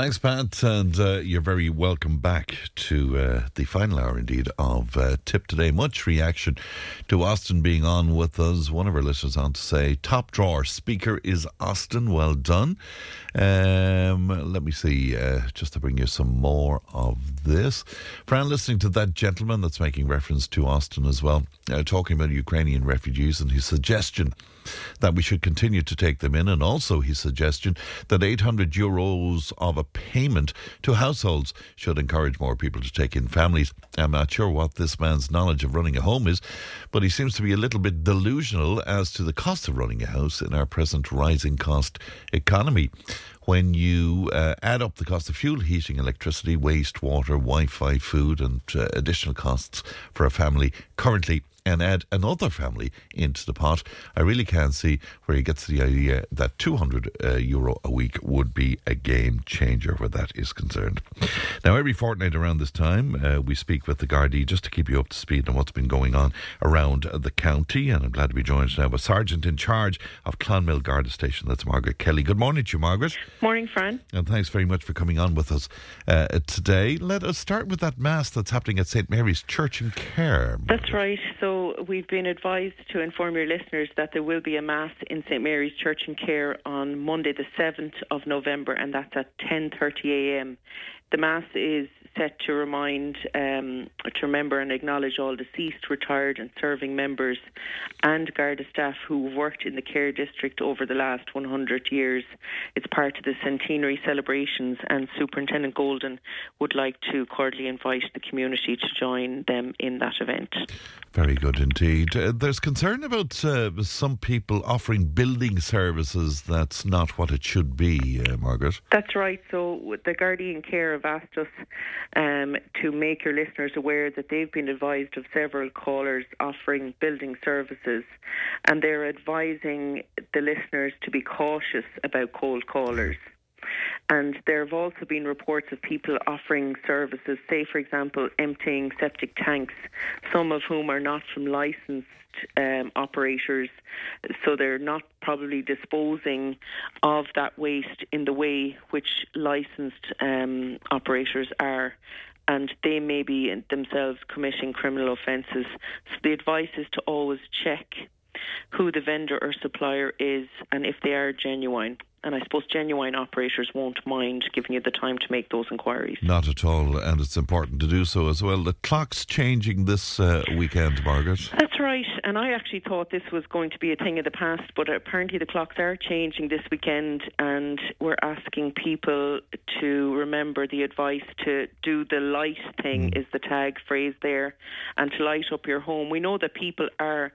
Thanks, Pat, and uh, you're very welcome back to uh, the final hour, indeed, of uh, Tipp Today. Much reaction to Austin being on with us. One of our listeners on to say, top drawer speaker is Austin. Well done. Um, let me see, uh, just to bring you some more of this. Fran, listening to that gentleman that's making reference to Austin as well, uh, talking about Ukrainian refugees and his suggestion that we should continue to take them in, and also his suggestion that 800 euros of a payment to households should encourage more people to take in families. I'm not sure what this man's knowledge of running a home is, but he seems to be a little bit delusional as to the cost of running a house in our present rising cost economy when you uh, add up the cost of fuel, heating, electricity, waste, water, Wi Fi, food, and uh, additional costs for a family currently and add another family into the pot, I really can't see where he gets the idea that 200 uh, euro a week would be a game changer where that is concerned. Now, every fortnight around this time, uh, we speak with the Gardaí just to keep you up to speed on what's been going on around the county. And I'm glad to be joined now by Sergeant in charge of Clonmel Garda Station. That's Margaret Kelly. Good morning to you, Margaret. Morning, Fran. And thanks very much for coming on with us uh, today. Let us start with that Mass that's happening at St. Mary's Church in Cahir. That's right. So we've been advised to inform your listeners that there will be a Mass in St. Mary's Church in Cahir on Monday the 7th of November and that's at 10.30am. The Mass is set to remind, um, to remember and acknowledge all deceased, retired, and serving members and Garda staff who have worked in the Cahir district over the last 100 years. It's part of the centenary celebrations, and Superintendent Golden would like to cordially invite the community to join them in that event. Very good indeed. Uh, there's concern about uh, some people offering building services that's not what it should be, uh, Margaret. That's right. So the Gardaí in Cahir have asked us um, to make your listeners aware that they've been advised of several callers offering building services, and they're advising the listeners to be cautious about cold callers. And there have also been reports of people offering services, say, for example, emptying septic tanks, some of whom are not from licensed um, operators, so they're not probably disposing of that waste in the way which licensed um, operators are. And they may be themselves committing criminal offences. So the advice is to always check who the vendor or supplier is and if they are genuine and I suppose genuine operators won't mind giving you the time to make those inquiries. Not at all, and it's important to do so as well. The clock's changing this uh, weekend, Margaret. That's right, and I actually thought this was going to be a thing of the past, but apparently the clocks are changing this weekend, and we're asking people to remember the advice to do the light thing, mm. is the tag phrase there, and to light up your home. We know that people are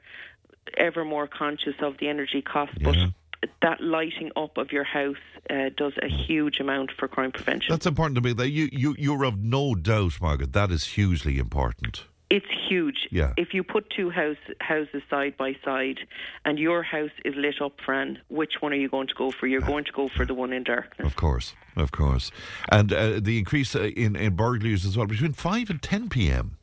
ever more conscious of the energy cost, yeah. but that lighting up of your house uh, does a huge amount for crime prevention. That's important to me. That you, you, you're of no doubt, Margaret, that is hugely important. It's huge. Yeah. If you put two house, houses side by side and your house is lit up, Fran, which one are you going to go for? You're going to go for the one in darkness. Of course, of course. And uh, the increase uh, in, in burglaries as well, between 5 and 10 p.m.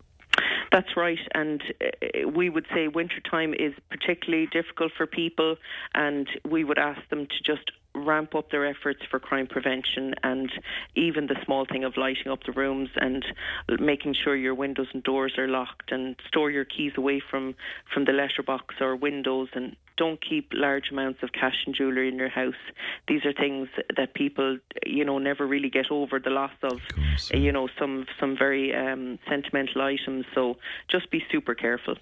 That's right, and uh, we would say wintertime is particularly difficult for people, and we would ask them to just ramp up their efforts for crime prevention and even the small thing of lighting up the rooms and making sure your windows and doors are locked and store your keys away from from the letterbox or windows and don't keep large amounts of cash and jewellery in your house. These are things that people, you know, never really get over the loss of, of you know, some some very um, sentimental items. So just be super careful.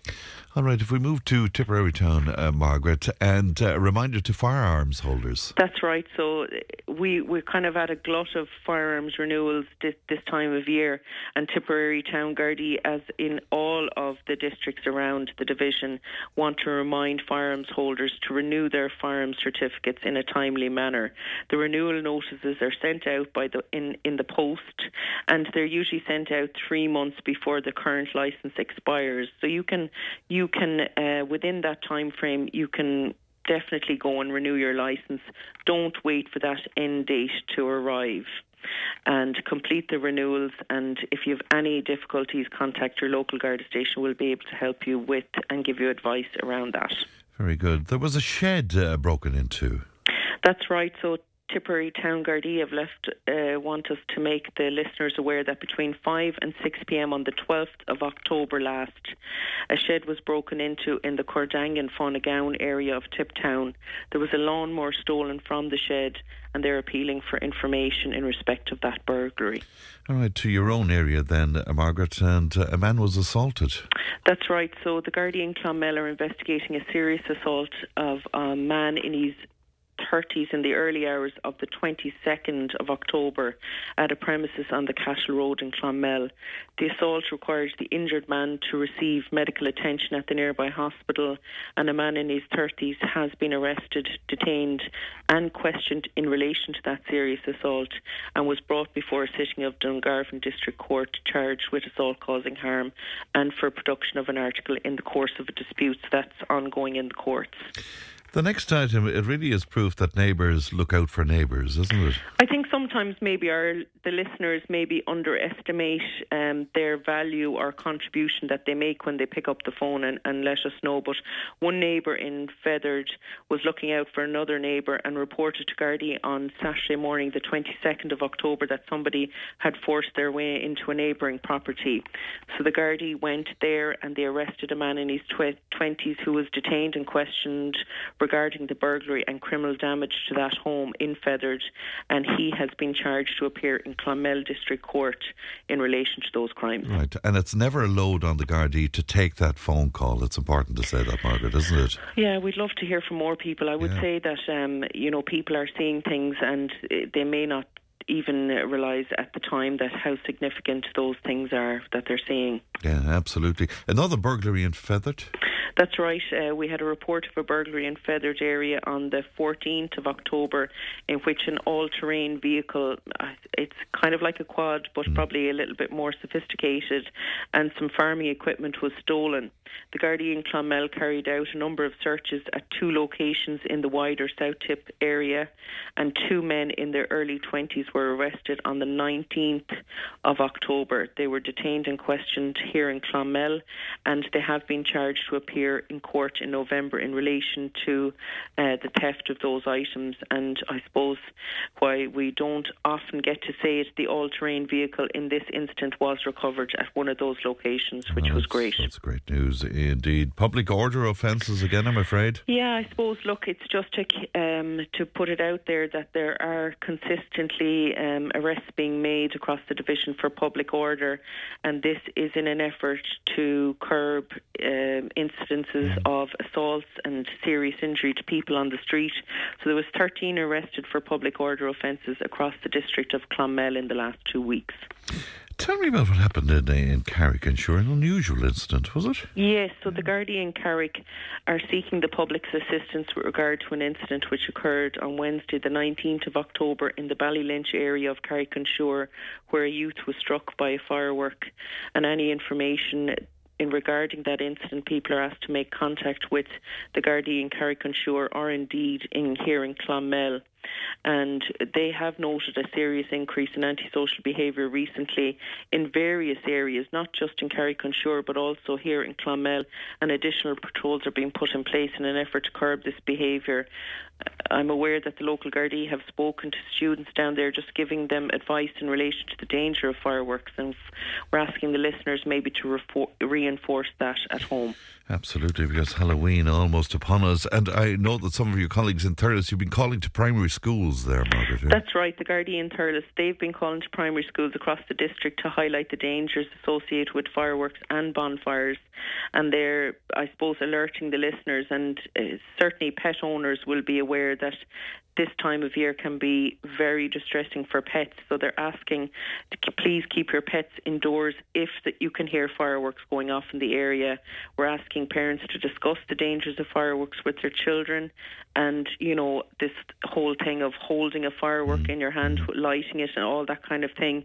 All right, if we move to Tipperary Town, uh, Margaret, and uh, a reminder to firearms holders. That's right. So we we're kind of had a glut of firearms renewals this, this time of year, and Tipperary Town Gardaí, as in all of the districts around the division, want to remind firearms holders holders to renew their firearms certificates in a timely manner. The renewal notices are sent out by the in, in the post and they're usually sent out three months before the current license expires. So you can you can uh, within that time frame you can definitely go and renew your license. Don't wait for that end date to arrive and complete the renewals. And if you have any difficulties, contact your local Garda station. We'll be able to help you with and give you advice around that. Very good. There was a shed uh, broken into. That's right. So Tipperary Town Gardaí have left uh, want us to make the listeners aware that between 5 and 6 p.m. on the 12th of October last, a shed was broken into in the Cordangan Fonagown area of Tiptown. There was a lawnmower stolen from the shed, and they're appealing for information in respect of that burglary. All right, to your own area then, uh, Margaret, and uh, a man was assaulted. That's right. So the Gardaí in Clonmel are investigating a serious assault of a man in his 30s in the early hours of the 22nd of October at a premises on the Cashel Road in Clonmel. The assault required the injured man to receive medical attention at the nearby hospital, and a man in his 30s has been arrested, detained, and questioned in relation to that serious assault and was brought before a sitting of Dungarvan District Court charged with assault causing harm and for production of an article in the course of a dispute that's ongoing in the courts. The next item, it really is proof that neighbours look out for neighbours, isn't it? I think sometimes maybe our the listeners maybe underestimate um, their value or contribution that they make when they pick up the phone and, and let us know. But one neighbour in Fethard was looking out for another neighbour and reported to Gardaí on Saturday morning, the 22nd of October, that somebody had forced their way into a neighbouring property. So the Gardaí went there and they arrested a man in his tw- 20s who was detained and questioned regarding the burglary and criminal damage to that home in Fethard, and he has been charged to appear in Clonmel District Court in relation to those crimes. Right, and it's never a load on the Gardaí to take that phone call. It's important to say that, Margaret, isn't it? Yeah, we'd love to hear from more people. I would Yeah. say that um, you know people are seeing things and uh, they may not even realise at the time that how significant those things are that they're seeing. Yeah, absolutely. Another burglary in Fethard. That's right. Uh, we had a report of a burglary in Fethard area on the 14th of October, in which an all-terrain vehicle, uh, it's kind of like a quad, but probably a little bit more sophisticated, and some farming equipment was stolen. The Gardaí in Clonmel carried out a number of searches at two locations in the wider South Tip area, and two men in their early 20s were arrested on the 19th of October. They were detained and questioned here in Clonmel, and they have been charged to appear in court in November in relation to uh, the theft of those items. And I suppose why we don't often get to say it, the all-terrain vehicle in this instant was recovered at one of those locations, which Well, was great. That's great news indeed. Public order offences again, I'm afraid. Yeah, I suppose. Look, it's just to um, to put it out there that there are consistently um, arrests being made across the division for public order, and this is in an effort to curb um, incidences mm. of assaults and serious injury to people on the street. So there was 13 arrested for public order offences across the district of Clonmel in the last two weeks. Tell me about what happened in, uh, in Carrick-on-Suir, an unusual incident, was it? Yes, so the Gardaí in Carrick are seeking the public's assistance with regard to an incident which occurred on Wednesday, the 19th of October, in the Ballylynch area of Carrick-on-Suir, where a youth was struck by a firework. And any information in regarding that incident, people are asked to make contact with the Gardaí in Carrick or indeed in here in Clonmel and they have noted a serious increase in antisocial behaviour recently in various areas, not just in Carrick-on-Suir but also here in Clonmel, and additional patrols are being put in place in an effort to curb this behaviour. I'm aware that the local Gardaí have spoken to students down there, just giving them advice in relation to the danger of fireworks, and we're asking the listeners maybe to refor- reinforce that at home. Absolutely, because Halloween almost upon us. And I know that some of your colleagues in Thurles, you've been calling to primary schools there, Margaret. That's right. The Gardaí in Thurles, they've been calling to primary schools across the district to highlight the dangers associated with fireworks and bonfires. And they're, I suppose, alerting the listeners and uh, certainly pet owners will be aware that this time of year can be very distressing for pets. So they're asking to k- please keep your pets indoors if that you can hear fireworks going off in the area. We're asking parents to discuss the dangers of fireworks with their children, and you know this whole thing of holding a firework mm. in your hand, lighting it, and all that kind of thing.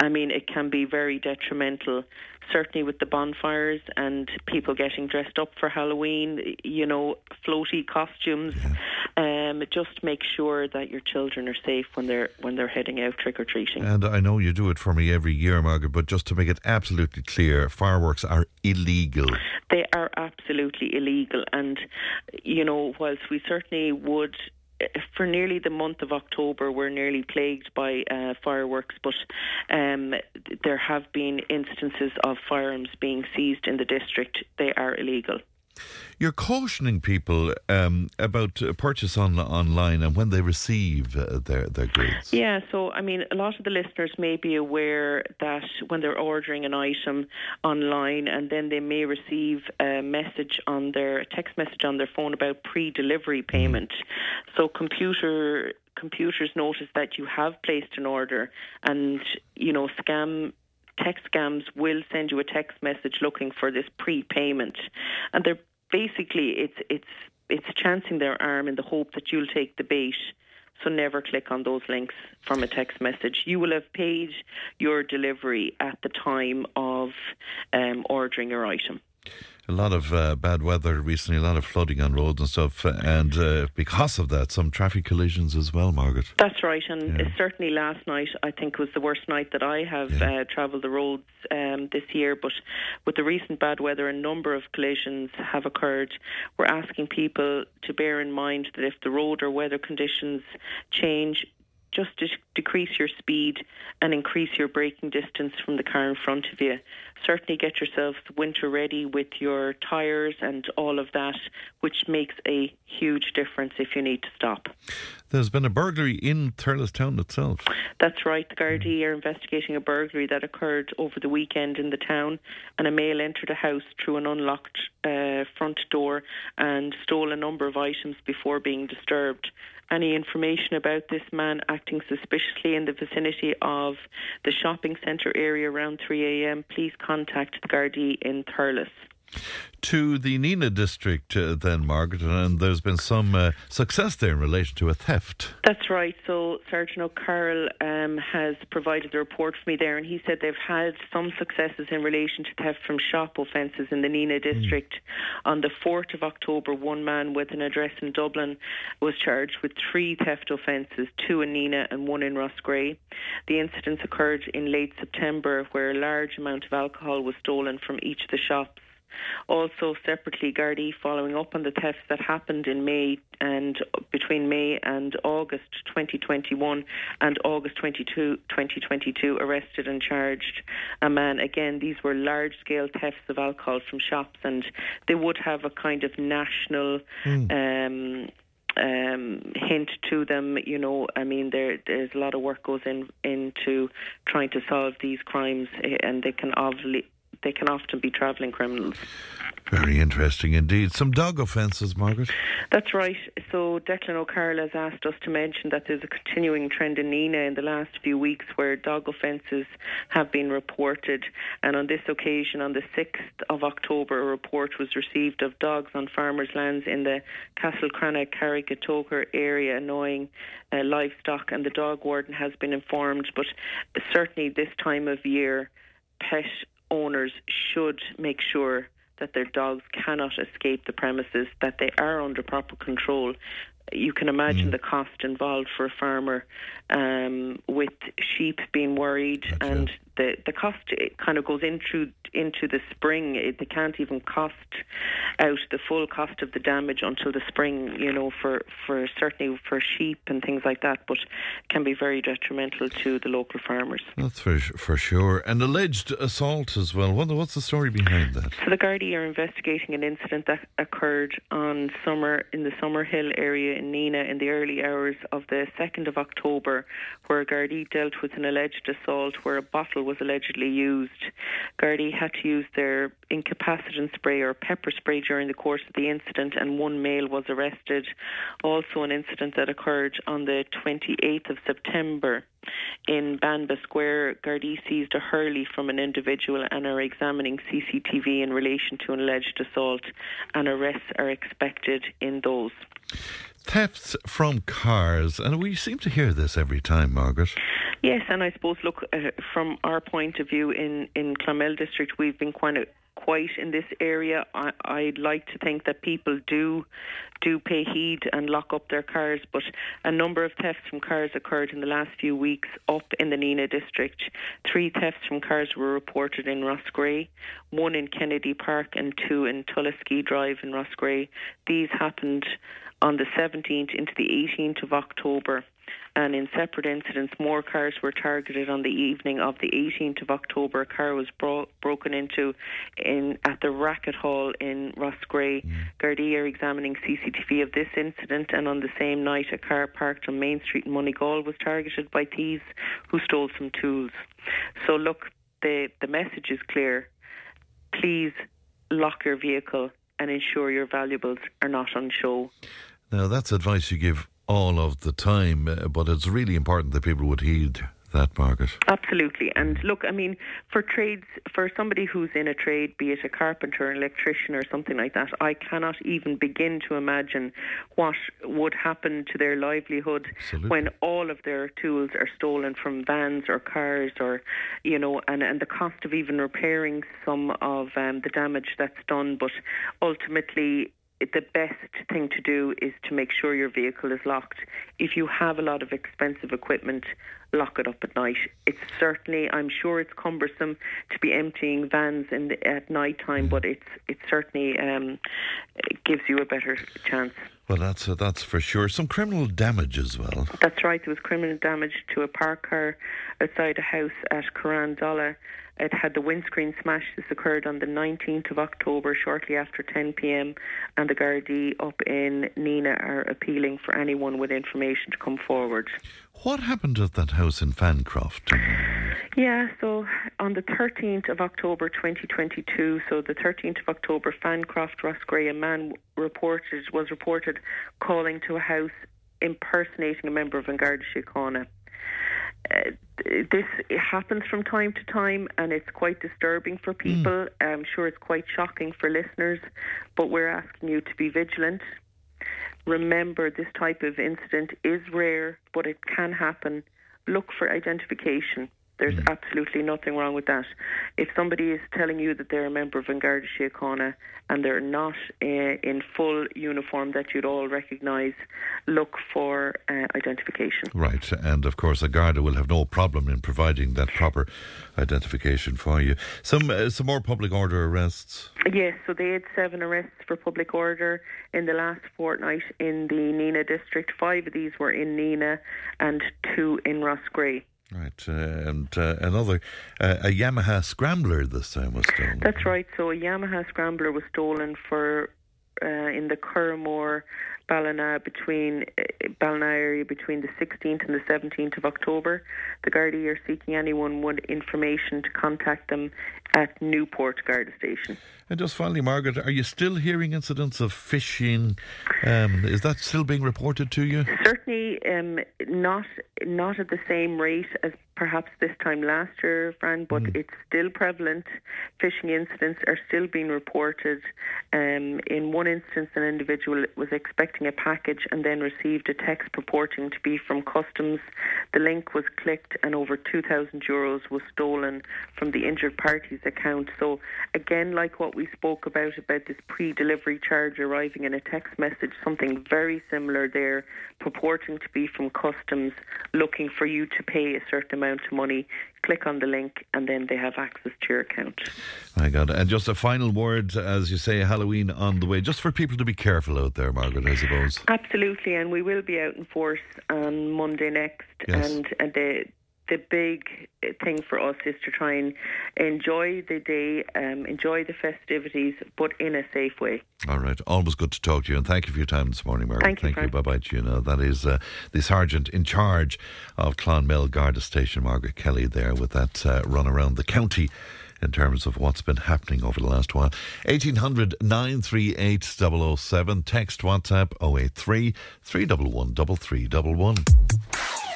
I mean, it can be very detrimental, certainly with the bonfires and people getting dressed up for Halloween, you know, floaty costumes. Yeah. Um, just make sure that your children are safe when they're when they're heading out trick or treating. And I know you do it for me every year, Margaret, but just to make it absolutely clear, fireworks are illegal. They are absolutely illegal, and you know, whilst we certainly would for nearly the month of October, we're nearly plagued by uh, fireworks, but um, there have been instances of firearms being seized in the district. They are illegal. You're cautioning people um, about purchase on online and when they receive uh, their their goods. Yeah, so I mean, a lot of the listeners may be aware that when they're ordering an item online, and then they may receive a message on their text message on their phone about pre-delivery mm-hmm. payment. Mm. So computer computers notice that you have placed an order, and you know scam text scams will send you a text message looking for this prepayment, and they're basically it's it's it's chancing their arm in the hope that you'll take the bait. So never click on those links from a text message. You will have paid your delivery at the time of um, ordering your item a lot of uh, bad weather recently, a lot of flooding on roads and stuff, and uh, because of that, some traffic collisions as well, Margaret. That's right, and yeah. certainly last night I think was the worst night that I have yeah. uh, travelled the roads um, this year. But with the recent bad weather, a number of collisions have occurred. We're asking people to bear in mind that if the road or weather conditions change, just to decrease your speed and increase your braking distance from the car in front of you. Certainly get yourself winter ready with your tyres and all of that, which makes a huge difference if you need to stop. There's been a burglary in Thurles town itself. That's right. The Gardaí are investigating a burglary that occurred over the weekend in the town, and a male entered a house through an unlocked uh, front door and stole a number of items before being disturbed any information about this man acting suspiciously in the vicinity of the shopping centre area around 3 a.m., please contact the Gardaí in Thurles to the Nenagh district, uh, then, Margaret, and there's been some uh, success there in relation to a theft. That's right. So, Sergeant O'Carroll um, has provided a report for me there, and he said they've had some successes in relation to theft from shop offences in the Nenagh hmm. district. Mm. On the 4th of October, one man with an address in Dublin was charged with three theft offences two in Nenagh and one in Roscrea. The incidents occurred in late September, where a large amount of alcohol was stolen from each of the shops. Also, separately, Gardaí following up on the thefts that happened in May and between May and August 2021 and August 22, 2022, arrested and charged a man. Again, these were large scale thefts of alcohol from shops, and they would have a kind of national. Mm. Um, um, hint to them. You know, I mean, there there's a lot of work goes in into trying to solve these crimes, eh, and they can obviously they can often be travelling criminals. Very interesting indeed. Some dog offences, Margaret? That's right. So Declan O'Carroll has asked us to mention that there's a continuing trend in Nenagh in the last few weeks where dog offences have been reported. And on this occasion, on the 6th of October, a report was received of dogs on farmers' lands in the Castle Castlecrana Carrickatoker area annoying uh, livestock. And the dog warden has been informed. But certainly this time of year, pet owners should make sure that their dogs cannot escape the premises, that they are under proper control. You can imagine mm. the cost involved for a farmer um, with sheep being worried, That's and it. The the cost kind of goes into into the spring. It, they can't even cost out the full cost of the damage until the spring, you know, for, for certainly for sheep and things like that, but can be very detrimental to the local farmers. That's for, for sure. An alleged assault as well. What, what's the story behind that? So the Gardaí are investigating an incident that occurred on summer in the Summerhill area in Nenagh in the early hours of the 2nd of October, where Gardaí dealt with an alleged assault where a bottle was allegedly used. Gardaí had to use their incapacitant spray or pepper spray during the course of the incident, and one male was arrested. Also, an incident that occurred on the 28th of September In Banba Square, Gardaí seized a Hurley from an individual and are examining CCTV in relation to an alleged assault, and arrests are expected in those. Thefts from cars, and we seem to hear this every time, Margaret. Yes, and I suppose, look, uh, from our point of view in, in Clonmel District, we've been quite quite in this area. I, I'd like to think that people do do pay heed and lock up their cars, but a number of thefts from cars occurred in the last few weeks up in the Nenagh district. Three thefts from cars were reported in Roscrea, one in Kennedy Park and two in Tullaskee Drive in Roscrea. These happened on the 17th into the 18th of October. And in separate incidents, more cars were targeted on the evening of the 18th of October. A car was bro- broken into in at the Racket Hall in Roscrea. Mm. Gardaí are examining CCTV of this incident, and on the same night, a car parked on Main Street in Moneygall was targeted by thieves who stole some tools. So, look, the the message is clear. Please lock your vehicle and ensure your valuables are not on show. Now, that's advice you give all of the time, uh, but it's really important that people would heed that, Margaret. Absolutely. And look, I mean, for trades, for somebody who's in a trade, be it a carpenter, an electrician, or something like that, I cannot even begin to imagine what would happen to their livelihood Absolutely. when all of their tools are stolen from vans or cars, or, you know, and, and the cost of even repairing some of um, the damage that's done. But ultimately, the best thing to do is to make sure your vehicle is locked. If you have a lot of expensive equipment, lock it up at night. It's certainly, I'm sure it's cumbersome to be emptying vans in the, at night time, but it's it certainly um, it gives you a better chance. Well, that's uh, that's for sure. Some criminal damage as well. That's right. There was criminal damage to a park car outside a house at Carrandolagh it had the windscreen smash. This occurred on the 19th of October, shortly after 10 pm, and the Gardaí up in Nenagh are appealing for anyone with information to come forward. What happened at that house in Fancroft? Yeah, so on the 13th of October 2022, so the 13th of October, Fancroft, Roscrea, a man reported was reported calling to a house impersonating a member of An Garda Síochána. Uh, this happens from time to time and it's quite disturbing for hmm. people. Mm. I'm sure it's quite shocking for listeners, but we're asking you to be vigilant. Remember, this type of incident is rare, but it can happen. Look for identification. There's mm. absolutely nothing wrong with that. If somebody is telling you that they're a member of An Garda Síochána and they're not uh, in full uniform that you'd all recognise, look for uh, identification. Right, and of course, a Garda will have no problem in providing that proper identification for you. Some uh, some more public order arrests. Yes, so they had seven arrests for public order in the last fortnight in the Nenagh district. Five of these were in Nenagh, and two in Roscrea. Right, uh, and uh, another, uh, a Yamaha Scrambler this time was stolen. That's right. So a Yamaha Scrambler was stolen for in the Curramore Ballina between uh, Ballina area between the 16th and the 17th of October. The Gardaí are seeking anyone with information to contact them at Newport Garda Station. And just finally, Margaret, are you still hearing incidents of phishing? Um, is that still being reported to you? Certainly, um, not not at the same rate as perhaps this time last year, Fran, but mm. it's still prevalent. Phishing incidents are still being reported. Um, in one instance, an individual was expecting a package and then received a text purporting to be from customs. The link was clicked, and over 2,000 euros was stolen from the injured party's account. So, again, like what we spoke about about this pre-delivery charge arriving in a text message, something very similar there, purporting to be from customs, looking for you to pay a certain amount of money. Click on the link, and then they have access to your account. My God! And just a final word, as you say, Halloween on the way. Just for people to be careful out there, Margaret. I suppose. Absolutely, and we will be out in force on Monday next, yes. and, and the the big thing for us is to try and enjoy the day, um, enjoy the festivities, but in a safe way. All right. Always good to talk to you, and thank you for your time this morning, Margaret. Thank you. Thank you. Bye bye. Now, that is uh, the sergeant in charge of Clonmel Garda Station, Margaret Kelly, there with that uh, run around the county in terms of what's been happening over the last while. 1800 938 007. Text WhatsApp 083 311 3311.